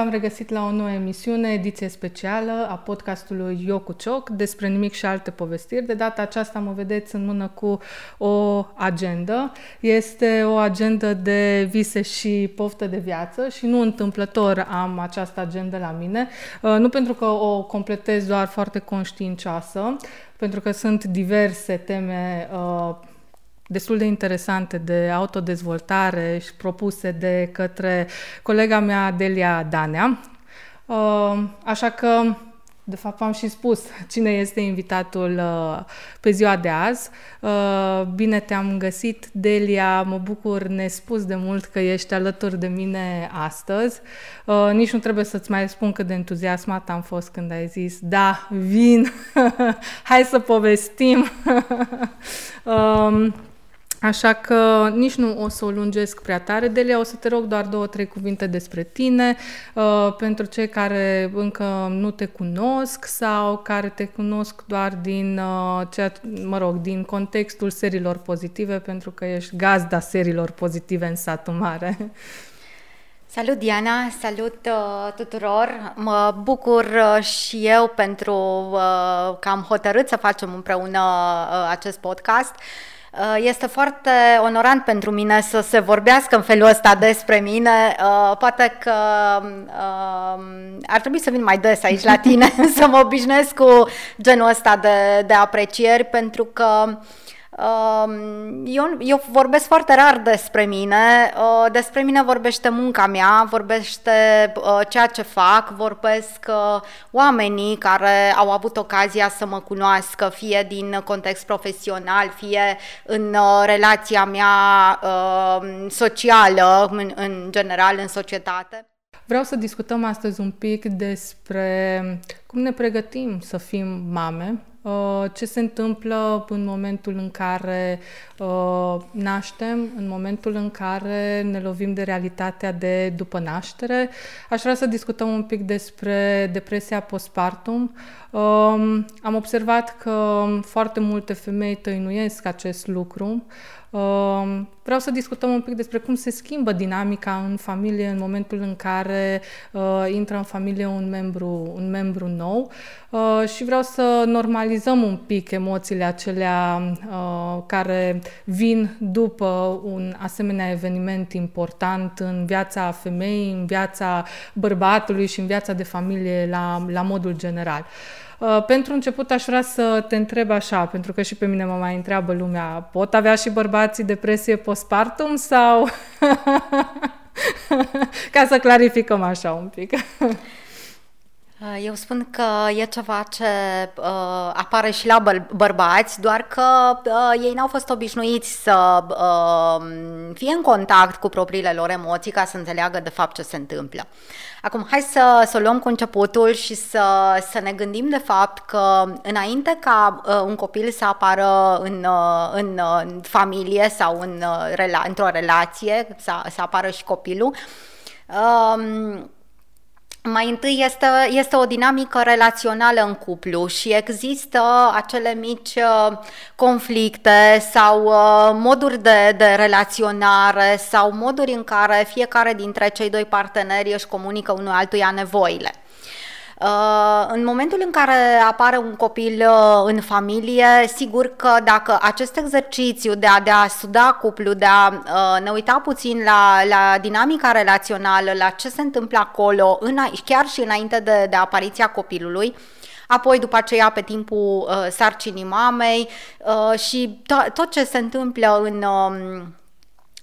Bine v-am regăsit la o nouă emisiune, ediție specială a podcastului Eu cu Cioc despre nimic și alte povestiri. De data aceasta mă vedeți în mână cu o agendă. Este o agendă de vise și poftă de viață și nu întâmplător am această agendă la mine. Uh, nu pentru că o completez doar foarte conștiincioasă, pentru că sunt diverse teme uh, destul de interesante de autodezvoltare și propuse de către colega mea Delia Danea. Uh, așa că, de fapt, am și spus cine este invitatul uh, pe ziua de azi. Uh, bine te-am găsit, Delia, mă bucur nespus de mult că ești alături de mine astăzi. Nici nu trebuie să-ți mai spun cât de entuziasmat am fost când ai zis, da, vin, hai să povestim. Um, Așa că nici nu o să o lungesc prea tare. Delia, o să te rog doar două, trei cuvinte despre tine, uh, pentru cei care încă nu te cunosc sau care te cunosc doar din, uh, ceea, mă rog, din contextul serilor pozitive, pentru că ești gazda serilor pozitive în satul mare. Salut Diana, salut uh, tuturor. Mă bucur uh, și eu pentru uh, că am hotărât să facem împreună uh, acest podcast. Uh, Uh, este foarte onorant pentru mine să se vorbească în felul ăsta despre mine. Uh, poate că um, ar trebui să vin mai des aici la tine, să mă obișnuiesc cu genul ăsta de, de aprecieri, pentru că eu, eu vorbesc foarte rar despre mine, uh, despre mine vorbește munca mea, vorbește uh, ceea ce fac, vorbesc uh, oamenii care au avut ocazia să mă cunoască, fie din context profesional, fie în relația mea socială, în, în general, în societate. Vreau să discutăm astăzi un pic despre cum ne pregătim să fim mame, Uh, ce se întâmplă în momentul în care uh, naștem, în momentul în care ne lovim de realitatea de după naștere. Aș vrea să discutăm un pic despre depresia postpartum. Um, am observat că foarte multe femei tăinuiesc acest lucru. Um, vreau să discutăm un pic despre cum se schimbă dinamica în familie în momentul în care uh, intră în familie un membru, un membru nou uh, și vreau să normalizăm un pic emoțiile acelea uh, care vin după un asemenea eveniment important în viața femeii, în viața bărbatului și în viața de familie la, la modul general. Uh, pentru început aș vrea să te întreb așa, pentru că și pe mine mă mai întreabă lumea, pot avea și bărbații depresie postpartum sau... Ca să clarificăm așa un pic. Uh, eu spun că e ceva ce uh, apare și la băr- bărbați, doar că uh, ei n-au fost obișnuiți să uh, fie în contact cu propriile lor emoții ca să înțeleagă de fapt ce se întâmplă. Acum, hai să, să luăm cu începutul și să, să ne gândim de fapt că înainte ca uh, un copil să apară în, uh, în, uh, în familie sau în, uh, rela- într-o relație, să, să apară și copilul, uh, mai întâi este, este o dinamică relațională în cuplu și există acele mici uh, conflicte sau uh, moduri de, de relaționare sau moduri în care fiecare dintre cei doi parteneri își comunică unul altuia nevoile. Uh, în momentul în care apare un copil uh, în familie, sigur că dacă acest exercițiu de a, de a studa cuplu, de a uh, ne uita puțin la, la dinamica relațională, la ce se întâmplă acolo, în, chiar și înainte de, de apariția copilului, apoi după aceea pe timpul uh, sarcinii mamei uh, și to- tot ce se întâmplă în, uh,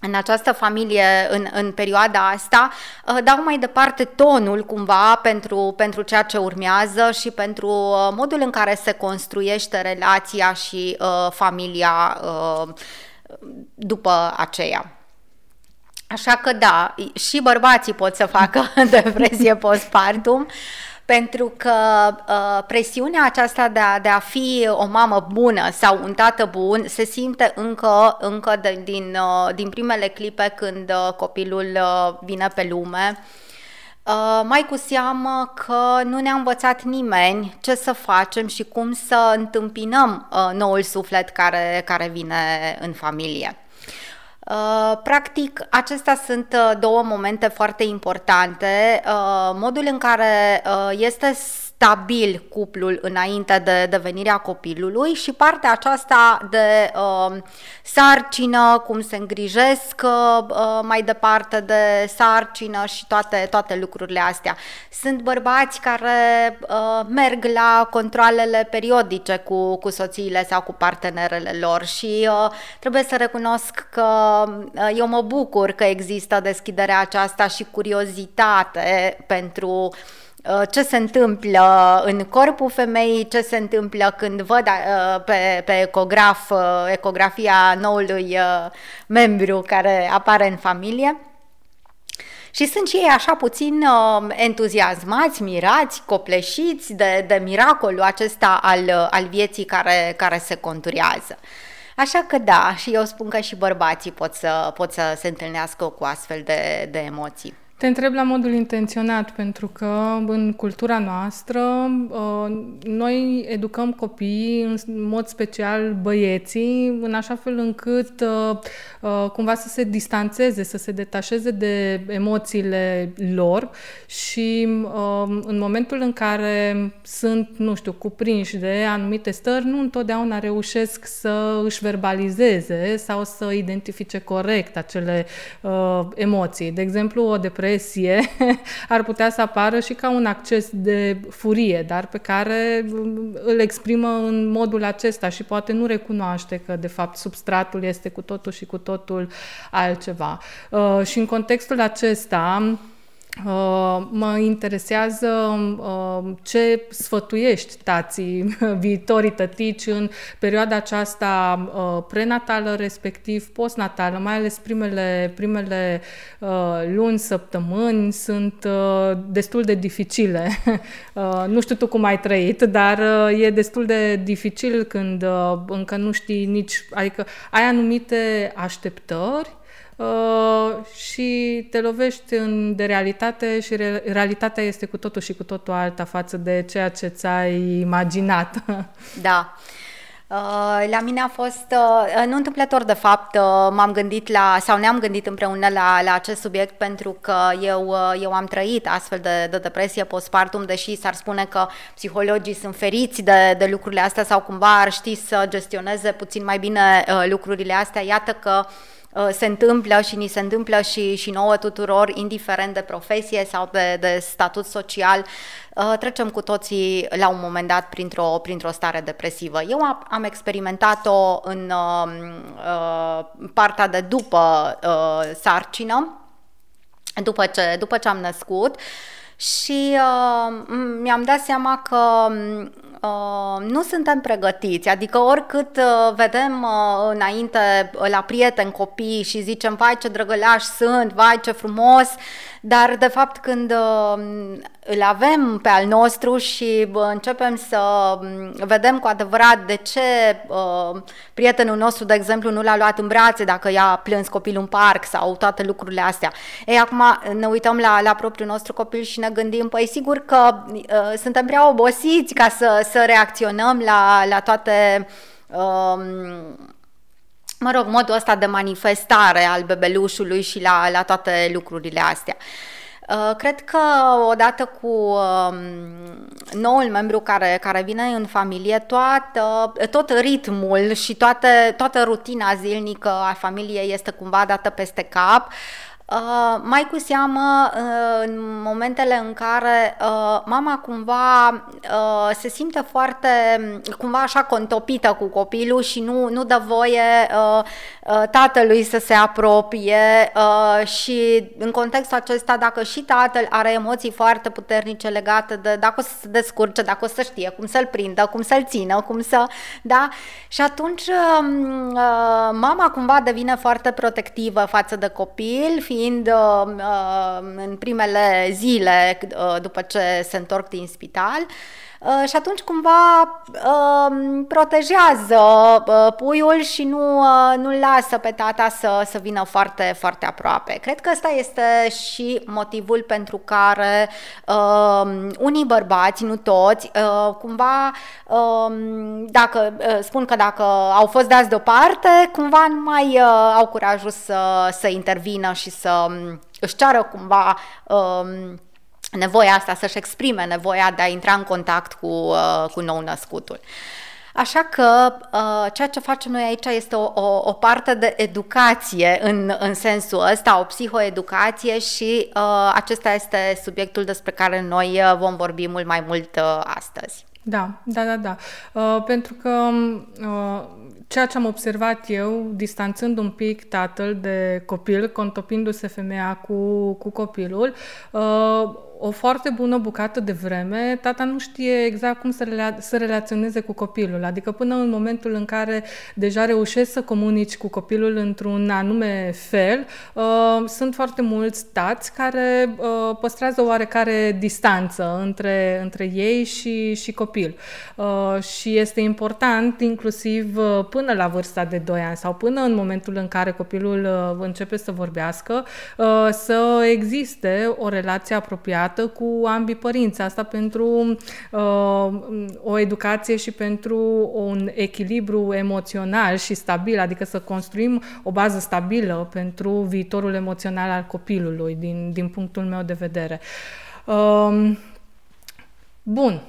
în această familie, în, în perioada asta, uh, dau mai departe tonul cumva pentru, pentru ceea ce urmează și pentru uh, modul în care se construiește relația și uh, familia uh, după aceea. Așa că da, și bărbații pot să facă depresie postpartum. Uh, pentru că uh, presiunea aceasta de a, de a fi o mamă bună sau un tată bun se simte încă, încă de, din, uh, din primele clipe când uh, copilul uh, vine pe lume. Uh, mai cu seamă că nu ne-a învățat nimeni ce să facem și cum să întâmpinăm uh, noul suflet care, care vine în familie. Uh, practic, acestea sunt uh, două momente foarte importante. Uh, modul în care este stabil cuplul înainte de devenirea copilului și partea aceasta de uh, sarcină, cum se îngrijesc uh, mai departe de sarcină și toate, toate lucrurile astea. Sunt bărbați care uh, merg la controlele periodice cu, cu soțiile sau cu partenerele lor și uh, trebuie să recunosc că uh, eu mă bucur că există deschiderea aceasta și curiozitate pentru uh, Uh, ce se întâmplă în corpul femeii, ce se întâmplă când văd uh, pe, pe ecograf uh, ecografia noului membru care apare în familie. Și sunt și ei așa puțin uh, entuziasmați, mirați, copleșiți de, de miracolul acesta al, al vieții care, care se conturează. Așa că da, și eu spun că și bărbații pot să, pot să se întâlnească cu astfel de, de emoții. Te întreb la modul intenționat, pentru că în cultura noastră uh, noi educăm copiii, în mod special băieții, în așa fel încât uh, uh, cumva să se distanțeze, să se detașeze de emoțiile lor și în momentul în care sunt, nu știu, cuprinși de anumite stări, nu întotdeauna reușesc să își verbalizeze sau să identifice corect acele emoții. De exemplu, o depresie depresie ar putea să apară și ca un acces de furie, dar pe care mm, îl exprimă în modul acesta și poate nu recunoaște că de fapt substratul este cu totul și cu totul altceva. Uh, și în contextul acesta, Uh, mă interesează uh, ce sfătuiești tații, viitorii tătici în perioada aceasta uh, prenatală, respectiv postnatală, mai ales primele, primele luni, săptămâni sunt destul de dificile. Nu știu tu cum ai trăit, dar e destul de dificil când încă nu știi nici, adică ai anumite așteptări Uh, și te lovești în, de realitate și re, realitatea este cu totul și cu totul alta față de ceea ce ți-ai imaginat. Da. Uh, la mine a fost, uh, nu întâmplător de fapt, m-am gândit la, sau ne-am gândit împreună la, la acest subiect pentru că eu, eu am trăit astfel de, de depresie postpartum, deși s-ar spune că psihologii sunt feriți de, de lucrurile astea sau cumva ar ști să gestioneze puțin mai bine lucrurile astea. Iată că uh, Uh, se întâmplă și ni se întâmplă și, și nouă tuturor, indiferent de profesie sau de, de statut social, uh, trecem cu toții la un moment dat printr-o, printr-o stare depresivă. Eu am experimentat-o în uh, uh, partea de după uh, sarcină, după ce, după ce am născut și uh, mi-am dat seama că Uh, nu suntem pregătiți, adică oricât uh, vedem uh, înainte la prieteni, copii și zicem, vai ce drăgălași sunt, vai ce frumos, dar de fapt când îl avem pe al nostru și începem să vedem cu adevărat de ce prietenul nostru, de exemplu, nu l-a luat în brațe dacă i-a plâns copilul în parc sau toate lucrurile astea. Ei, acum ne uităm la, la propriul nostru copil și ne gândim, păi sigur că uh, suntem prea obosiți ca să, să reacționăm la, la toate um, mă rog, modul ăsta de manifestare al bebelușului și la, la toate lucrurile astea. Uh, cred că odată cu um, noul membru care, care vine în familie, toată, tot ritmul și toate, toată rutina zilnică a familiei este cumva dată peste cap. Uh, mai cu seamă uh, în momentele în care uh, mama cumva uh, se simte foarte, cumva așa contopită cu copilul și nu, nu dă voie uh, uh, tatălui să se apropie uh, și în contextul acesta dacă și tatăl are emoții foarte puternice legate de dacă o să se descurce, dacă o să știe cum să-l prindă, cum să-l țină, cum să, da? Și atunci uh, uh, mama cumva devine foarte protectivă față de copil, fiind uh, uh, în primele zile uh, după ce se întorc din spital. Uh, și atunci cumva uh, protejează uh, puiul și nu, nu lasă pe tata să, să vină foarte, foarte aproape. Cred că ăsta este și motivul pentru care unii bărbați, nu toți, cumva dacă spun că dacă au fost dați deoparte, cumva nu mai au curajul să, să intervină și să um, își ceară cumva nevoia asta, să-și exprime nevoia de a intra în contact cu, uh, cu nou-născutul. Așa că uh, ceea ce facem noi aici este o, o, o parte de educație în, în sensul ăsta, o psihoeducație și uh, acesta este subiectul despre care noi uh, vom vorbi mult mai mult uh, astăzi. Da, da, da, da. Uh, pentru că uh, ceea ce am observat eu, distanțând un pic tatăl de copil, contopindu-se femeia cu, cu copilul, uh, o foarte bună bucată de vreme, tata nu știe exact cum să, rela- să relaționeze cu copilul. Adică până în momentul în care deja reușești să comunici cu copilul într-un anume fel, uh, sunt foarte mulți tați care uh, păstrează oarecare distanță între, între ei și, și copil. Uh, și este important, inclusiv uh, până la vârsta de 2 ani sau până în momentul în care copilul uh, începe să vorbească, uh, să existe o relație apropiată legată cu ambii părinți. Asta pentru uh, o educație și pentru un echilibru emoțional și stabil, adică să construim o bază stabilă pentru viitorul emoțional al copilului, din, din punctul meu de vedere. Uh, bun.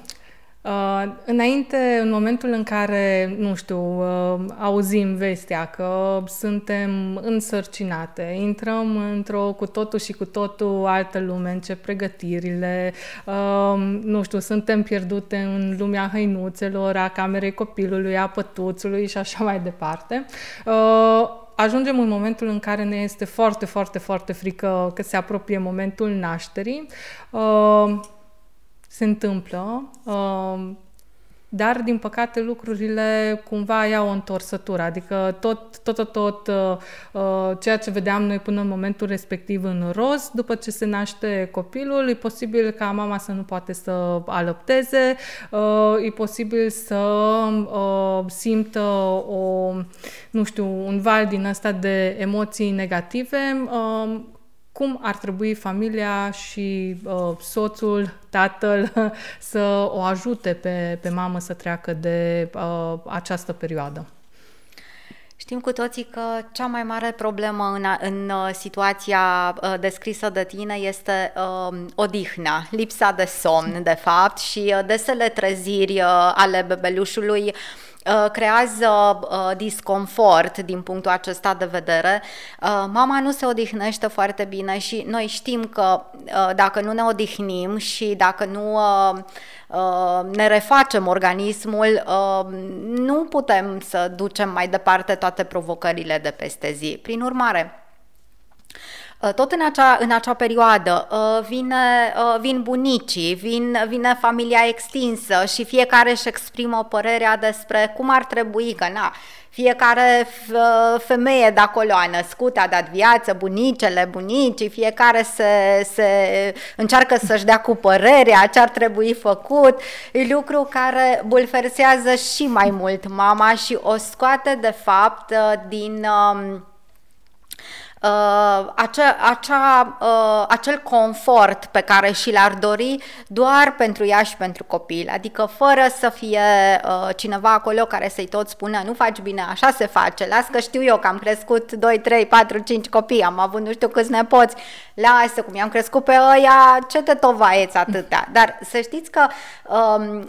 Uh, înainte, în momentul în care, nu știu, uh, auzim vestea că suntem însărcinate, intrăm într-o cu totul și cu totul altă lume, încep pregătirile, uh, nu știu, suntem pierdute în lumea hăinuțelor, a camerei copilului, a pătuțului și așa mai departe. Uh, ajungem în momentul în care ne este foarte, foarte, foarte frică că se apropie momentul nașterii. Uh, se întâmplă, um, dar, din păcate, lucrurile cumva iau o întorsătură, adică tot, tot, tot, tot uh, uh, ceea ce vedeam noi până în momentul respectiv în roz, după ce se naște copilul, e posibil ca mama să nu poate să alăpteze, uh, e posibil să simtă o, nu știu, un val din ăsta de emoții negative, um, cum ar trebui familia și uh, soțul, tatăl, să o ajute pe, pe mamă să treacă de uh, această perioadă. Știm cu toții că cea mai mare problemă în, în uh, situația uh, descrisă de tine este uh, odihna, lipsa de somn, de fapt, și uh, desele treziri uh, ale bebelușului uh, Uh, creează uh, disconfort din punctul acesta de vedere. Uh, mama nu se odihnește foarte bine și noi știm că dacă nu ne odihnim și dacă nu ne refacem organismul, nu putem să ducem mai departe toate provocările de peste zi. Prin urmare, Uh, tot în acea, în acea perioadă uh, vine, uh, vin bunicii, vin, vine familia extinsă și fiecare își exprimă părerea despre cum ar trebui, că na, fiecare femeie de acolo a născut, a dat viață, bunicele, bunicii, fiecare se, se încearcă să-și dea cu părerea ce ar trebui făcut, e lucru care bulversează și mai mult mama și o scoate de fapt din... Uh, uh, acea, acea, uh, acel confort pe care și l-ar dori doar pentru ea și pentru copil, adică fără să fie uh, cineva acolo care să-i tot spună nu faci bine, așa se face, las că știu eu că am crescut 2, 3, 4, 5 copii, am avut nu știu câți nepoți, lasă cum i-am crescut pe ăia, ce te tovaieți atâtea, dar să știți că um,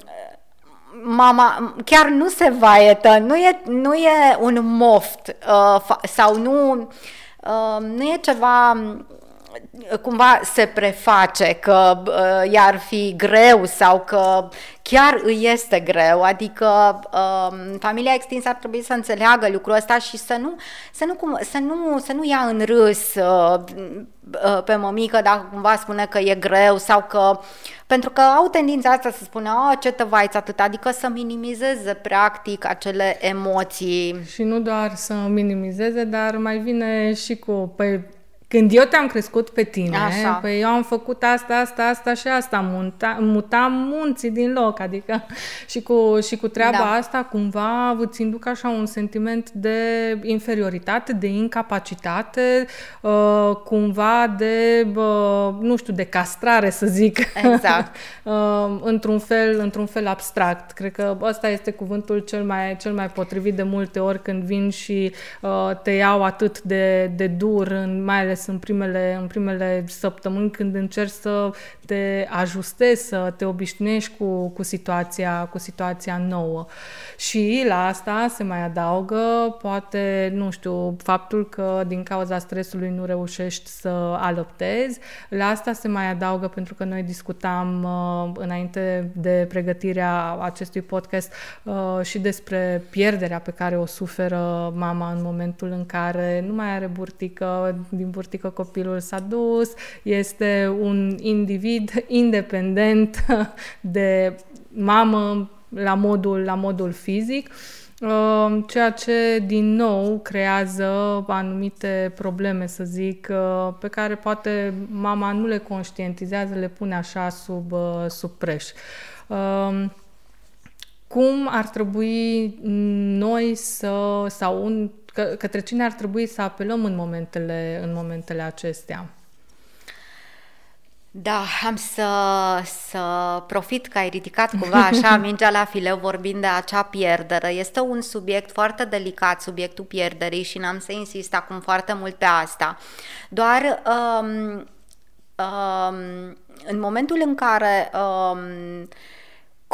mama chiar nu se vaietă, nu e, nu e un moft uh, sau nu nu e ceva cumva se preface că uh, i-ar fi greu sau că chiar îi este greu, adică uh, familia extinsă ar trebui să înțeleagă lucrul ăsta și să nu, să nu, cum, să nu, să nu ia în râs uh, uh, pe mămică dacă cumva spune că e greu sau că pentru că au tendința asta să spună, oh, ce te vaiți atât, adică să minimizeze practic acele emoții. Și nu doar să minimizeze, dar mai vine și cu, păi, când eu te-am crescut pe tine, Așa. păi eu am făcut asta, asta, asta și asta, muta, mutam munții din loc, adică și cu, și cu treaba Da. asta cumva îți ținduc așa un sentiment de inferioritate, de incapacitate, uh, cumva de, uh, nu știu, de castrare, să zic. Exact. uh, într-un fel, într-un fel abstract. Cred că ăsta este cuvântul cel mai, cel mai potrivit de multe ori când vin și uh, te iau atât de, de dur, în, mai ales în primele, în primele săptămâni când încerci să te ajustezi, să te obișnuiești cu, cu, situația, cu situația nouă. Și la asta se mai adaugă, poate, nu știu, faptul că din cauza stresului nu reușești să alăptezi. La asta se mai adaugă, pentru că noi discutam uh, înainte de pregătirea acestui podcast uh, și despre pierderea pe care o suferă mama în momentul în care nu mai are burtică, din burtică copilul s-a dus, este un individ independent de mamă la modul, la modul fizic, uh, ceea ce din nou creează anumite probleme, să zic, uh, pe care poate mama nu le conștientizează, le pune așa sub, uh, sub preș. Cum ar trebui noi să, sau un, că, către cine ar trebui să apelăm în momentele, în momentele acestea? Da, am să, să profit că ai ridicat cumva așa mingea la fileu vorbind de acea pierdere. Este un subiect foarte delicat, subiectul pierderii și n-am să insist acum foarte mult pe asta. Doar um, um, în momentul în care um,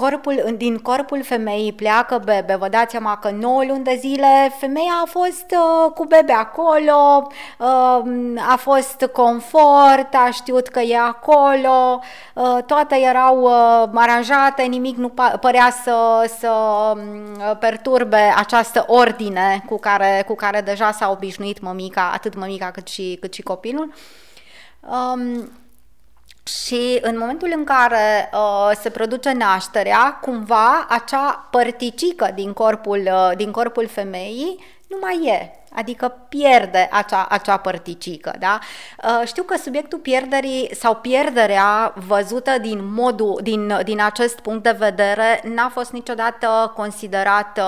corpul, din corpul femeii pleacă bebe. Vă dați seama că 9 luni de zile femeia a fost uh, cu bebe acolo, uh, a fost confort, a știut că e acolo, uh, toate erau uh, aranjate, nimic nu părea să, să um, perturbe această ordine cu care, cu care deja s-a obișnuit mămica, atât mămica cât și, cât și copilul. Um, și în momentul în care uh, se produce nașterea, cumva acea părticică din corpul, uh, din corpul femeii nu mai e adică pierde acea, acea părticică. Da? Uh, știu că subiectul pierderii sau pierderea văzută din, modul, din, din acest punct de vedere n-a fost niciodată considerată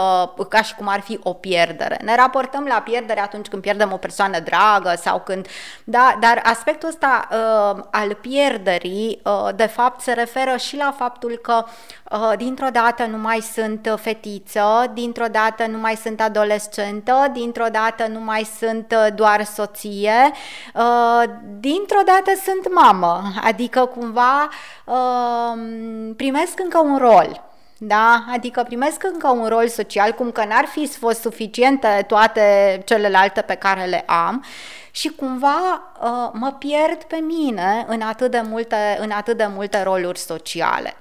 ca și cum ar fi o pierdere. Ne raportăm la pierdere atunci când pierdem o persoană dragă sau când... Da, dar aspectul ăsta uh, al pierderii, uh, de fapt, se referă și la faptul că uh, dintr-o dată nu mai sunt fetiță, dintr-o dată nu mai sunt adolescentă, dintr-o dată dată nu mai sunt uh, doar soție, uh, dintr-o dată sunt mamă, adică cumva uh, primesc încă un rol. Da? Adică primesc încă un rol social, cum că n-ar fi fost suficiente toate celelalte pe care le am și cumva mă pierd pe mine în atât de multe, în atât de multe roluri sociale.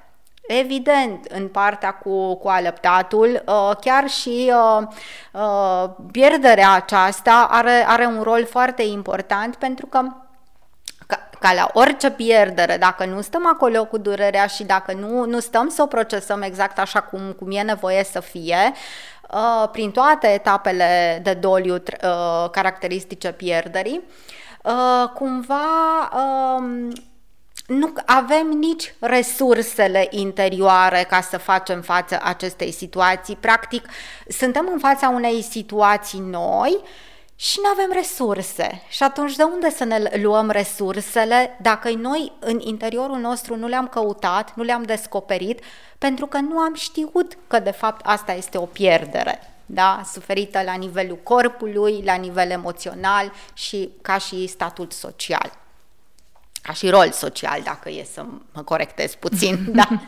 Evident, în partea cu, cu alăptatul, uh, chiar și uh, uh, pierderea aceasta are, are un rol foarte important pentru că ca, ca la orice pierdere, dacă nu stăm acolo cu durerea și dacă nu, nu stăm să o procesăm exact așa cum, cum e nevoie să fie, uh, prin toate etapele de doliu uh, caracteristice pierderii, uh, cumva uh, nu avem nici resursele interioare ca să facem față acestei situații. Practic, suntem în fața unei situații noi și nu avem resurse. Și atunci de unde să ne luăm resursele dacă noi în interiorul nostru nu le-am căutat, nu le-am descoperit, pentru că nu am știut că de fapt asta este o pierdere da? suferită la nivelul corpului, la nivel emoțional și ca și statut social ca și rol social, dacă e să mă corectez puțin, da.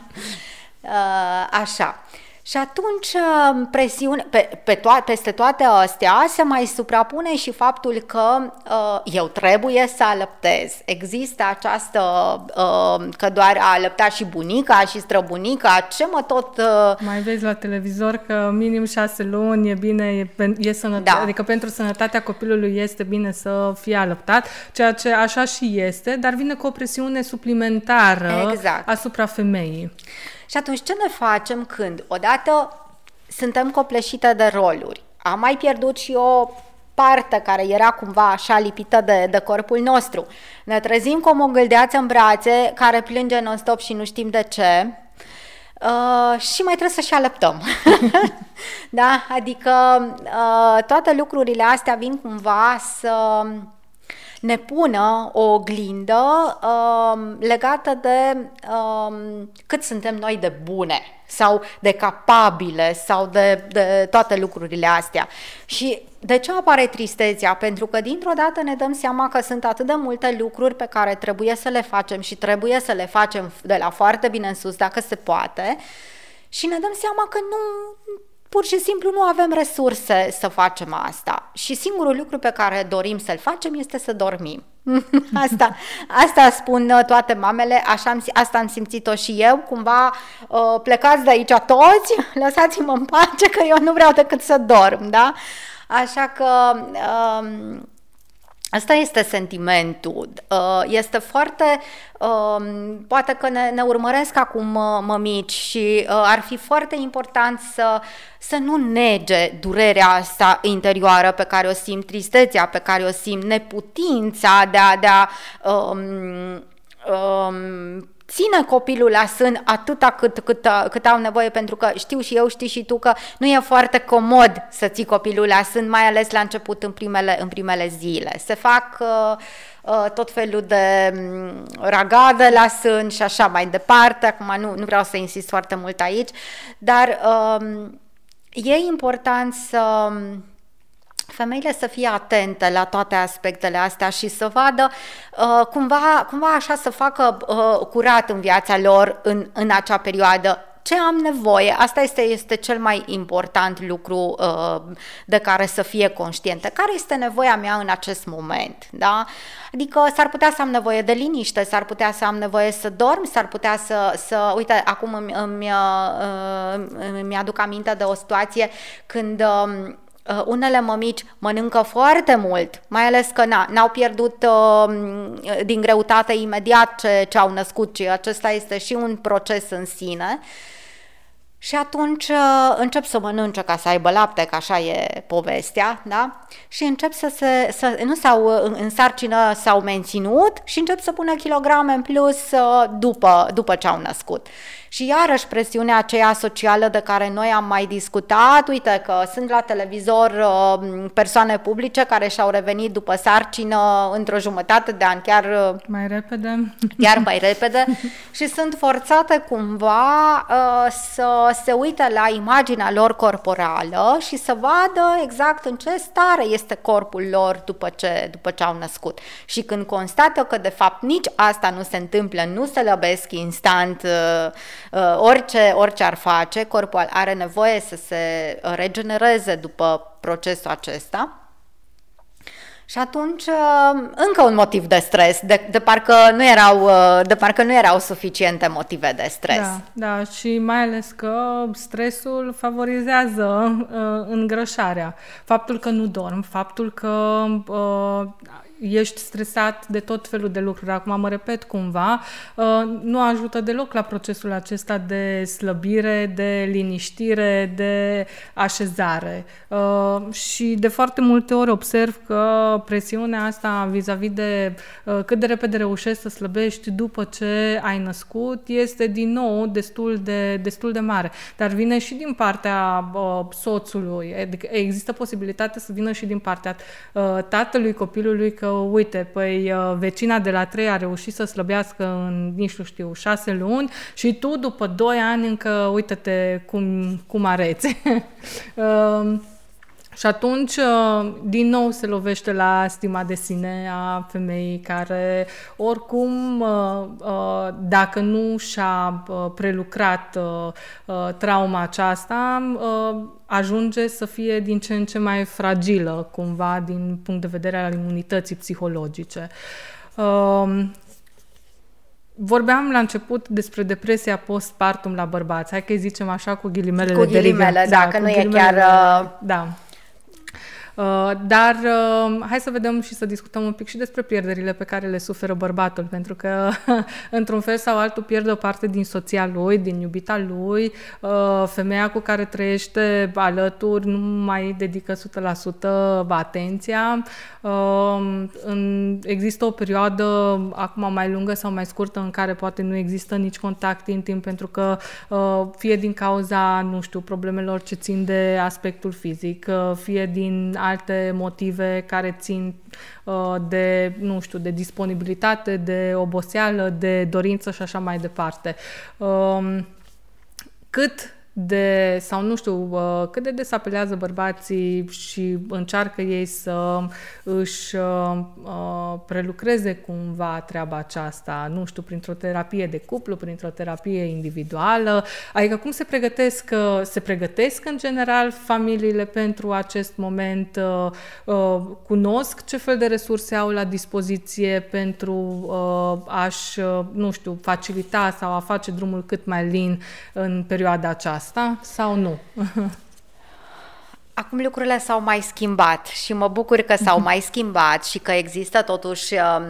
Uh, așa. Și atunci uh, presiune, pe, pe to- peste toate astea se mai suprapune și faptul că uh, eu trebuie să alăptez. Există această, uh, că doar a alăptat și bunica și străbunica, ce mă tot... Uh... Mai vezi la televizor că minim șase luni e bine, e, e sănătate, da. adică pentru sănătatea copilului este bine să fie alăptat, ceea ce așa și este, dar vine cu o presiune suplimentară exact. asupra femeii. Și atunci ce ne facem când odată suntem copleșite de roluri? Am mai pierdut și o parte care era cumva așa lipită de, de corpul nostru. Ne trezim cu o gâldeață în brațe care plânge non-stop și nu știm de ce. Uh, și mai trebuie să și alăptăm. da? Adică uh, toate lucrurile astea vin cumva să ne pună o oglindă uh, legată de uh, cât suntem noi de bune sau de capabile sau de, de toate lucrurile astea. Și de ce apare tristețea? Pentru că dintr-o dată ne dăm seama că sunt atât de multe lucruri pe care trebuie să le facem și trebuie să le facem de la foarte bine în sus, dacă se poate, și ne dăm seama că nu, pur și simplu nu avem resurse să facem asta. Și singurul lucru pe care dorim să-l facem este să dormim. asta, asta spun uh, toate mamele, așa am, asta am simțit-o și eu, cumva uh, plecați de aici toți, lăsați-mă în pace că eu nu vreau decât să dorm, da? Așa că um, Asta este sentimentul. Uh, este foarte. Um, poate că ne, ne urmăresc acum uh, mămici și uh, ar fi foarte important să, să nu nege durerea asta interioară pe care o simt, tristețea pe care o simt, neputința de a, de a um, um, ține copilul la sân atâta cât, cât, cât au nevoie, pentru că știu și eu, știi și tu că nu e foarte comod să ții copilul la sân, mai ales la început în primele, în primele zile. Se fac uh, uh, tot felul de um, ragade la sân și așa mai departe, acum nu, nu vreau să insist foarte mult aici, dar uh, e important să femeile să fie atente la toate aspectele astea și să vadă uh, cumva, cumva așa să facă uh, curat în viața lor în, în acea perioadă ce am nevoie, asta este, este cel mai important lucru uh, de care să fie conștientă. Care este nevoia mea în acest moment? Da? Adică s-ar putea să am nevoie de liniște, s-ar putea să am nevoie să dorm, s-ar putea să, să uite, acum îmi, îmi, uh, îmi aduc aminte de o situație când uh, Uh, unele mămici mănâncă foarte mult, mai ales că na, n-au pierdut uh, din greutate imediat ce, ce au născut, ci acesta este și un proces în sine. Și atunci uh, încep să mănânce ca să aibă lapte, că așa e povestea, da? Și încep să se, să, nu s-au, în sarcină s-au menținut și încep să pună kilograme în plus uh, după, după ce au născut. Și iarăși presiunea aceea socială de care noi am mai discutat, uite că sunt la televizor uh, persoane publice care și-au revenit după sarcină într-o jumătate de an, chiar uh, mai repede, chiar mai repede și sunt forțate cumva uh, să se uite la imaginea lor corporală și să vadă exact în ce stare este corpul lor după ce, după ce au născut. Și când constată că de fapt nici asta nu se întâmplă, nu se lăbesc instant Uh, orice, orice ar face, corpul are nevoie să se regenereze după procesul acesta. Și atunci uh, încă un motiv de stres, de, de, parcă nu erau, uh, de parcă nu erau suficiente motive de stres. Da, da, și mai ales că stresul favorizează uh, îngrășarea. Faptul că nu dorm, faptul că uh, ești stresat de tot felul de lucruri. Acum mă repet cumva, uh, nu ajută deloc la procesul acesta de slăbire, de liniștire, de așezare. Uh, și de foarte multe ori observ că presiunea asta vis-a-vis de uh, cât de repede reușești să slăbești după ce ai născut este din nou destul de, destul de mare. Dar vine și din partea soțului. Adică există posibilitatea să vină și din partea tatălui copilului că uite, păi uh, vecina de la 3 a reușit să slăbească în, nici nu știu, 6 luni și tu după 2 ani încă, uite-te cum, cum areți. Uh, și atunci, uh, din nou se lovește la stima de sine a femeii care, oricum, dacă nu și-a prelucrat trauma aceasta, ajunge să fie din ce în ce mai fragilă, cumva, din punct de vedere al imunității psihologice. Um, vorbeam la început despre depresia postpartum la bărbați. Hai că zicem așa cu ghilimelele cu ghilimele, de rigă. da, da, că nu e chiar... Uh... Da. Uh, dar uh, hai să vedem și să discutăm un pic și despre pierderile pe care le suferă bărbatul, pentru că într-un fel sau altul pierde o parte din soția lui, din iubita lui, uh, femeia cu care trăiește alături nu mai dedică 100% atenția. Există o perioadă acum mai lungă sau mai scurtă în care poate nu există nici contact intim pentru că fie din cauza, nu știu, problemelor ce țin de aspectul fizic, fie din alte motive care țin uh, de, nu știu, de disponibilitate, de oboseală, de dorință și așa mai departe. Um, cât de, sau nu știu, uh, cât de des apelează bărbații și încearcă ei să își uh, uh, prelucreze cumva treaba aceasta, nu știu, printr-o terapie de cuplu, printr-o terapie individuală, adică cum se pregătesc, se pregătesc în general familiile pentru acest moment, cunosc ce fel de resurse au la dispoziție pentru a-și, nu știu, facilita sau a face drumul cât mai lin în perioada aceasta asta sau nu? Acum lucrurile s-au mai schimbat și mă bucur că s-au mai schimbat și că există totuși... Uh,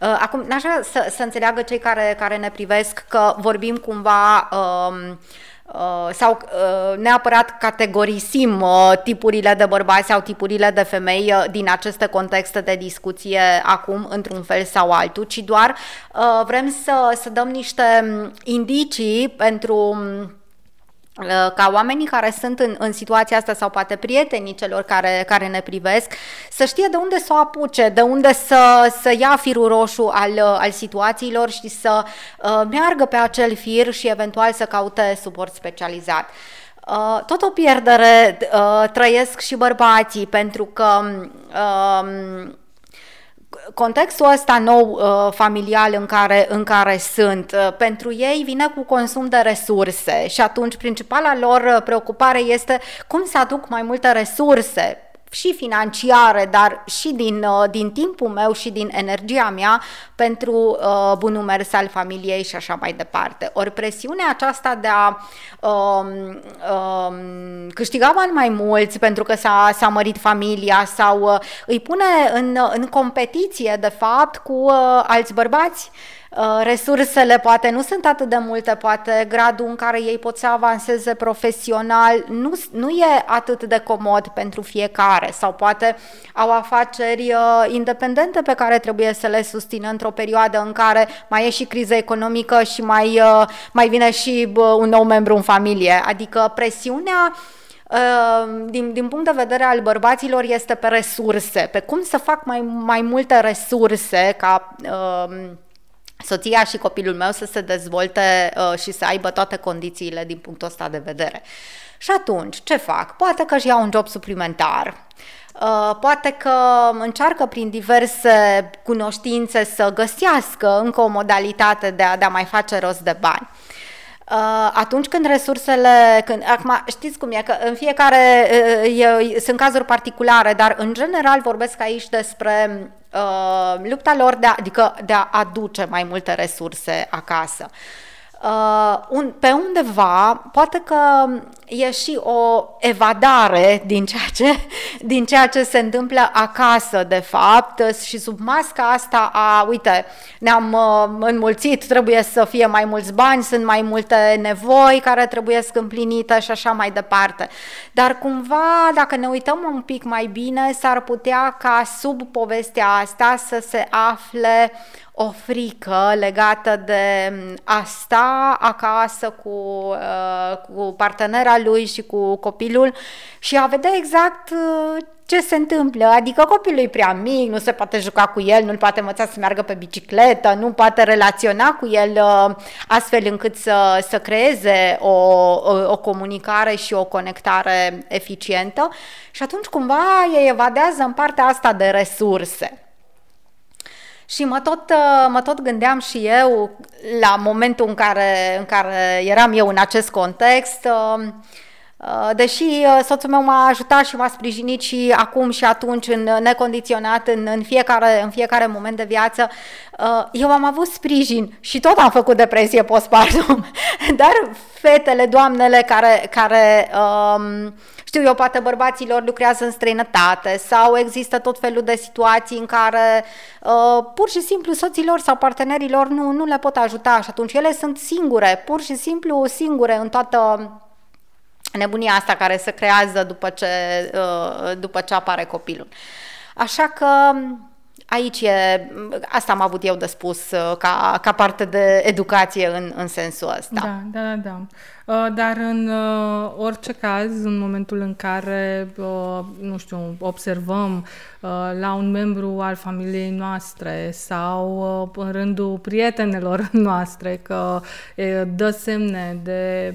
uh, acum, n-aș vrea să, să înțeleagă cei care, care ne privesc că vorbim cumva... Uh, Uh, sau uh, neapărat categorisim uh, tipurile de bărbați sau tipurile de femei uh, din aceste contexte de discuție acum într-un fel sau altul, ci doar uh, vrem să, să dăm niște indicii pentru Uh, ca oamenii care sunt în, în situația asta sau poate prietenii celor care, care ne privesc să știe de unde să o apuce, de unde să, să ia firul roșu al, uh, al situațiilor și să uh, meargă pe acel fir și eventual să caute suport specializat. Uh, tot o pierdere uh, trăiesc și bărbații pentru că uh, contextul ăsta nou uh, familial în care, în care sunt, uh, pentru ei vine cu consum de resurse și atunci principala lor uh, preocupare este cum să aduc mai multe resurse și financiare, dar și din, uh, din timpul meu și din energia mea pentru uh, bunul mers al familiei și așa mai departe. Ori presiunea aceasta de a um, um, câștiga bani mai mulți pentru că s-a, s-a mărit familia sau uh, îi pune în, în competiție, de fapt, cu uh, alți bărbați Uh, resursele poate nu sunt atât de multe, poate gradul în care ei pot să avanseze profesional nu, nu e atât de comod pentru fiecare sau poate au afaceri uh, independente pe care trebuie să le susțină într-o perioadă în care mai e și criză economică și mai, uh, mai vine și un nou membru în familie. Adică presiunea din, din punct de vedere al bărbaților este pe resurse, pe cum să fac mai, mai multe resurse ca uh, soția și copilul meu să se dezvolte uh, și să aibă toate condițiile din punctul ăsta de vedere. Și atunci, ce fac? Poate că își iau un job suplimentar, Uh, poate că încearcă prin diverse cunoștințe să găsească încă o modalitate de a, de a mai face rost de bani. Uh, atunci când resursele, când, acum știți cum e, că în fiecare uh, e, sunt cazuri particulare, dar în general vorbesc aici despre uh, lupta lor de a, adică de a aduce mai multe resurse acasă. Uh, un, pe undeva, poate că e și o evadare din ceea, ce, din ceea ce se întâmplă acasă, de fapt, și sub masca asta a, uite, ne-am uh, înmulțit, trebuie să fie mai mulți bani, sunt mai multe nevoi care trebuie să împlinite și așa mai departe. Dar cumva, dacă ne uităm un pic mai bine, s-ar putea ca sub povestea asta să se afle o frică legată de a sta acasă cu, uh, cu partenera lui și cu copilul și a vedea exact uh, ce se întâmplă. Adică copilul e prea mic, nu se poate juca cu el, nu-l poate învăța să meargă pe bicicletă, nu poate relaționa cu el uh, astfel încât să, să creeze o, o, o comunicare și o conectare eficientă și atunci cumva ei evadează în partea asta de resurse. Și mă tot, uh, mă tot gândeam și eu la momentul în care, în care eram eu în acest context, uh, Uh, deși uh, soțul meu m-a ajutat și m-a sprijinit și acum și atunci în necondiționat în, în, fiecare, în fiecare moment de viață, uh, eu am avut sprijin și tot am făcut depresie postpartum, dar fetele, doamnele care, care um, știu eu, poate bărbaților lucrează în străinătate sau există tot felul de situații în care uh, pur și simplu soților sau partenerilor nu, nu le pot ajuta și atunci ele sunt singure, pur și simplu singure în toată nebunia asta care se creează după ce, uh, după ce apare copilul. Așa că aici e, asta am avut eu de spus uh, ca, ca parte de educație în, în sensul ăsta. Da, da, da. Da. Uh, dar în orice caz, în momentul în care, nu știu, observăm la un membru al familiei noastre sau în rândul prietenelor noastre că dă semne de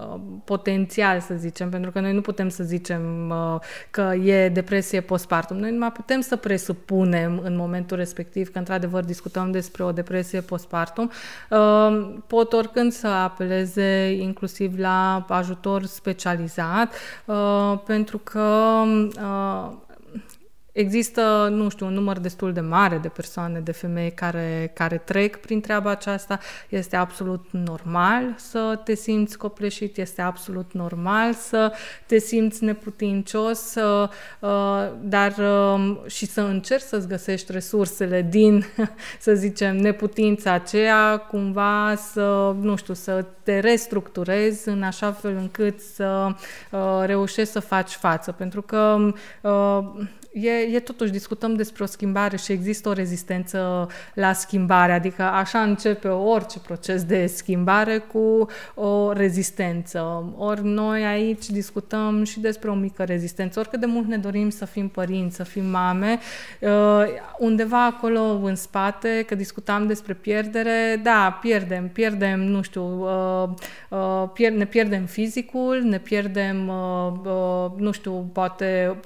Uh, potențial, să zicem, pentru că noi nu putem să zicem uh, că e depresie postpartum. Noi numai putem să presupunem în momentul respectiv că într-adevăr discutăm despre o depresie postpartum. Uh, pot oricând să apeleze inclusiv la ajutor specializat, pentru că Există, nu știu, un număr destul de mare de persoane, de femei care, care trec prin treaba aceasta. Este absolut normal să te simți copleșit, este absolut normal să te simți neputincios, uh, dar uh, și să încerci să-ți găsești resursele din, să zicem, neputința aceea, cumva să, nu știu, să te restructurezi în așa fel încât să uh, reușești să faci față. Pentru că uh, e, e totuși, discutăm despre o schimbare și există o rezistență la schimbare, adică așa începe orice proces de schimbare cu o rezistență. Ori noi aici discutăm și despre o mică rezistență, oricât de mult ne dorim să fim părinți, să fim mame, uh, undeva acolo în spate, că discutam despre pierdere, da, pierdem, pierdem, nu știu, uh, uh, ne pierdem fizicul, ne pierdem, nu știu, poate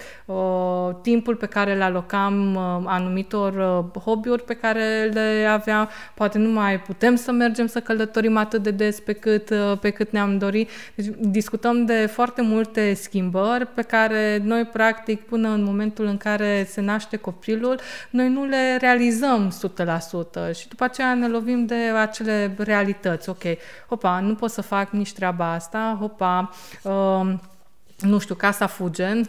timp timpul pe care îl alocam uh, anumitor uh, hobby-uri pe care le aveam, poate nu mai putem să mergem să călătorim atât de des pe cât, uh, pe cât ne-am dorit. Deci discutăm de foarte multe schimbări pe care noi, practic, până în momentul în care se naște copilul, noi nu le realizăm 100% și după aceea ne lovim de acele realități. Ok, hopa, nu pot să fac nici treaba asta, hopa, uh, nu știu, casa fuge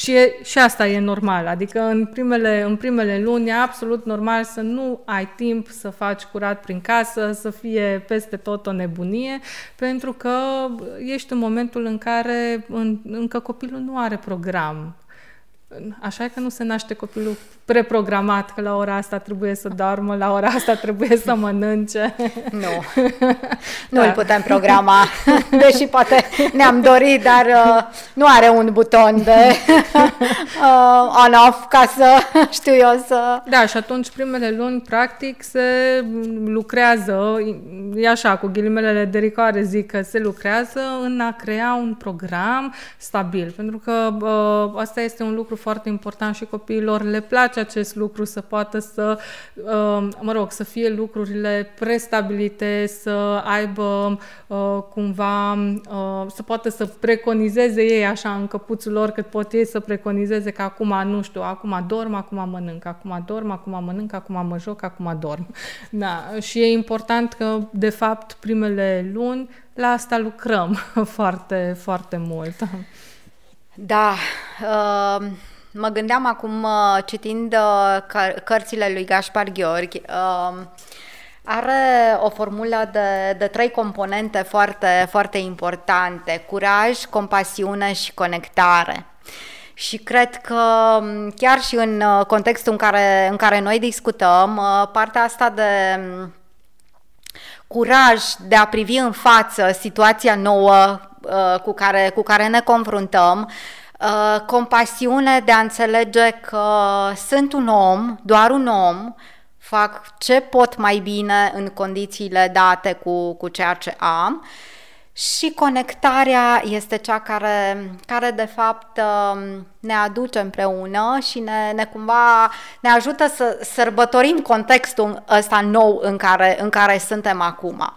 și, e, și asta e normal. Adică în primele, în primele luni e absolut normal să nu ai timp să faci curat prin casă, să fie peste tot o nebunie, pentru că ești în momentul în care în, încă copilul nu are program. Așa e că nu se naște copilul preprogramat că la ora asta trebuie să doarmă, la ora asta trebuie să mănânce. Nu, nu da. îl putem programa, deși poate ne-am dorit, dar uh, nu are un buton de uh, on-off ca să știu eu să... Da, și atunci primele luni, practic, se lucrează, e așa, cu ghilimelele de ricoare zic că se lucrează în a crea un program stabil, pentru că uh, asta este un lucru foarte important și copiilor le place acest lucru, să poată să, uh, mă rog, să fie lucrurile prestabilite, să aibă uh, cumva, uh, să poată să preconizeze ei așa în căpuțul lor cât pot ei să preconizeze că acum, nu știu, acum dorm, acum mănânc, acum dorm, acum mănânc, acum mă joc, acum dorm. Da, și e important că, de fapt, primele luni la asta lucrăm foarte, foarte mult. Da, uh, Mă gândeam acum, uh, citind uh, cărțile lui Gaspar Gheorghi, um, are o formulă de, de trei componente foarte, foarte importante, curaj, compasiune și conectare. Și cred că um, chiar și în uh, contextul în care, în care noi discutăm, partea asta de um, curaj de a privi în față situația nouă cu care, cu care ne confruntăm, Uh, compasiune de a înțelege că sunt un om, doar un om, fac ce pot mai bine în condițiile date cu, cu ceea ce am și conectarea este cea care, care de fapt um, ne aduce împreună și ne, ne cumva ne ajută să sărbătorim contextul ăsta nou în care, în care suntem acum.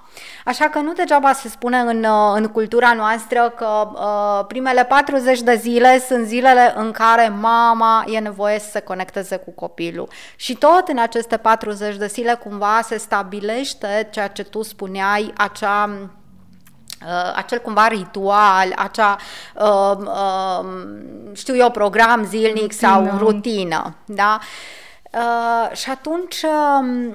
Așa că nu degeaba se spune în, uh, în cultura noastră că uh, primele 40 de zile sunt zilele în care mama e nevoie să se conecteze cu copilul. Și tot în aceste 40 de zile cumva se stabilește ceea ce tu spuneai, acea Uh, acel cumva ritual, acea, uh, uh, știu eu, program zilnic rutină. sau rutină, da? Uh, și atunci uh,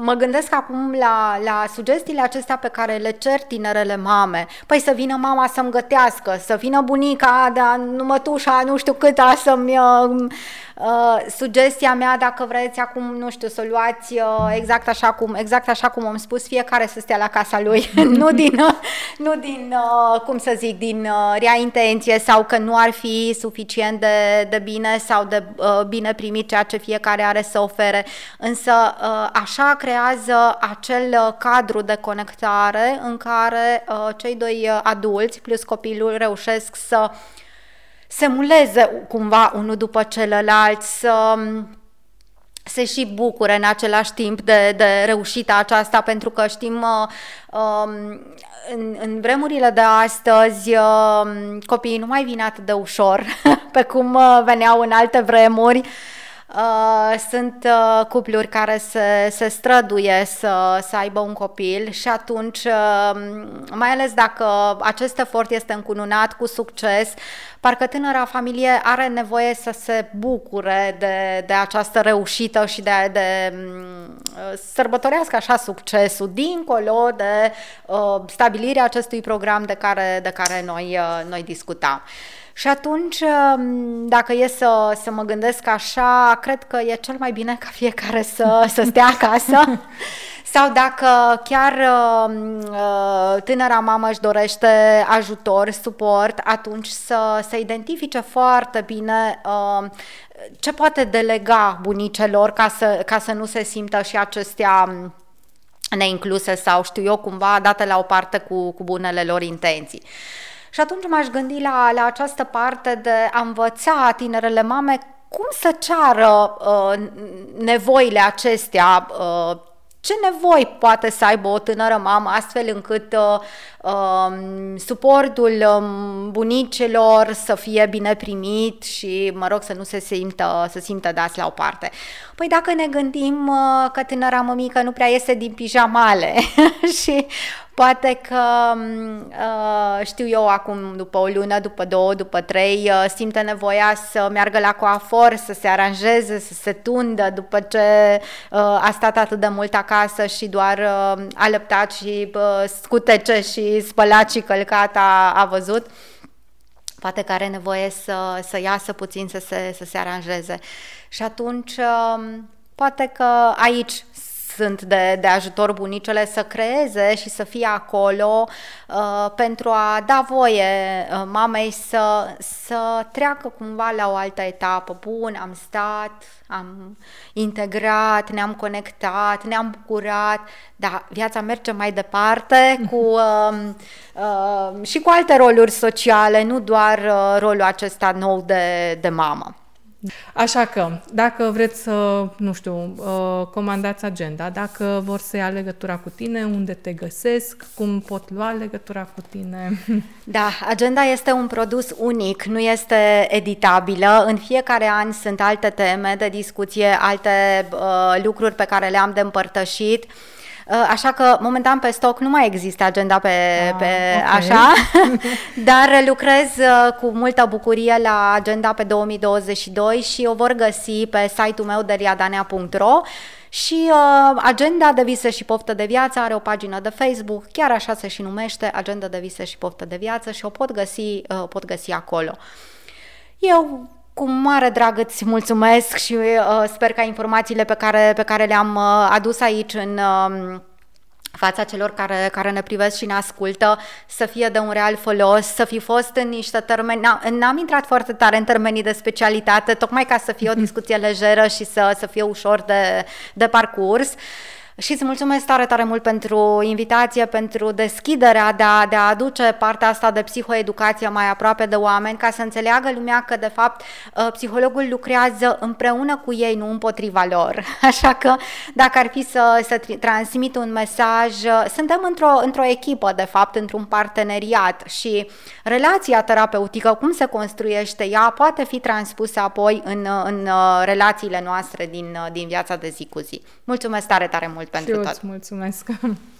mă gândesc acum la, la sugestiile acestea pe care le cer tinerele mame. Păi să vină mama să-mi gătească, să vină bunica, dar numătușa, nu știu câta, să-mi uh, Uh, sugestia mea, dacă vreți acum, nu știu, să luați uh, exact așa cum, exact așa cum am spus, fiecare să stea la casa lui, nu din, uh, nu din uh, cum să zic, din uh, rea intenție sau că nu ar fi suficient de, de bine sau de uh, bine primit ceea ce fiecare are să ofere, însă uh, așa creează acel uh, cadru de conectare în care uh, cei doi uh, adulți plus copilul reușesc să se muleze cumva unul după celălalt, să se și bucure în același timp de, de reușita aceasta, pentru că știm uh, um, în, în vremurile de astăzi uh, copiii nu mai vin atât de ușor pe cum uh, veneau în alte vremuri. Uh, sunt uh, cupluri care se, se străduie să, să aibă un copil și atunci, uh, mai ales dacă acest efort este încununat cu succes, parcă tânăra familie are nevoie să se bucure de, de această reușită și de, de uh, sărbătorească așa succesul, dincolo de uh, stabilirea acestui program de care, de care noi, uh, noi discutam. Și atunci, um, dacă e să, să mă gândesc așa, cred că e cel mai bine ca fiecare să, să stea acasă. Sau dacă chiar um, uh, tânăra mamă își dorește ajutor, suport, atunci să, să identifice foarte bine uh, ce poate delega bunicelor ca să, ca să nu se simtă și acestea um, neincluse sau știu eu cumva date la o parte cu, cu bunele lor intenții. Și atunci m-aș gândi la, la această parte de a învăța tinerele mame cum să ceară uh, nevoile acestea uh, ce nevoi poate să aibă o tânără mamă astfel încât uh, uh, suportul um, bunicilor să fie bine primit și, mă rog, să nu se simtă, să simtă dați la o parte. Păi dacă ne gândim uh, că tânăra mămică nu prea iese din pijamale și Poate că, mm, uh, știu eu, acum după o lună, după două, după trei, uh, simte nevoia să meargă la coafor, să se aranjeze, să se tundă după ce uh, a stat atât de mult acasă și doar a lăptat și scutece și spălat și călcat a, a văzut poate că are nevoie să, să iasă puțin, să se, să se aranjeze. Și atunci, poate că aici sunt de, de ajutor bunicele să creeze și să fie acolo uh, pentru a da voie uh, mamei să, să treacă cumva la o altă etapă. Bun, am stat, am integrat, ne-am conectat, ne-am bucurat, dar viața merge mai departe cu, uh, uh, și cu alte roluri sociale, nu doar uh, rolul acesta nou de, de mamă. Așa că, dacă vreți să, nu știu, uh, comandați agenda, dacă vor să ia legătura cu tine, unde te găsesc, cum pot lua legătura cu tine. Da, agenda este un produs unic, nu este editabilă. În fiecare an sunt alte teme de discuție, alte uh, lucruri pe care le-am de împărtășit. Uh, Uh, așa că momentan pe stoc nu mai există agenda pe, ah, pe okay. așa, dar lucrez uh, cu multă bucurie la agenda pe 2022 și o vor găsi pe site-ul meu de riadanea.ro și uh, agenda de vise și poftă de viață are o pagină de Facebook, chiar așa se și numește, agenda de vise și poftă de viață și o pot găsi, uh, pot găsi acolo. Eu cu mare drag îți mulțumesc și uh, sper ca informațiile pe care, pe care le-am uh, adus aici în uh, fața celor care, care ne privesc și ne ascultă, să fie de un real folos, să fi fost în niște termeni, n-am intrat foarte tare în termenii de specialitate, tocmai ca să fie o discuție lejeră și să, să fie ușor de, de parcurs. Și îți mulțumesc tare, tare mult pentru invitație, pentru deschiderea de a, de a aduce partea asta de psihoeducație mai aproape de oameni, ca să înțeleagă lumea că, de fapt, uh, psihologul lucrează împreună cu ei, nu împotriva lor. Așa că, dacă ar fi să, să transmit un mesaj, uh, suntem într-o, într-o echipă, de fapt, într-un parteneriat și relația terapeutică, cum se construiește ea, poate fi transpusă apoi în, în uh, relațiile noastre din, din viața de zi cu zi. Mulțumesc tare, tare mult pentru și eu tot! Îți mulțumesc!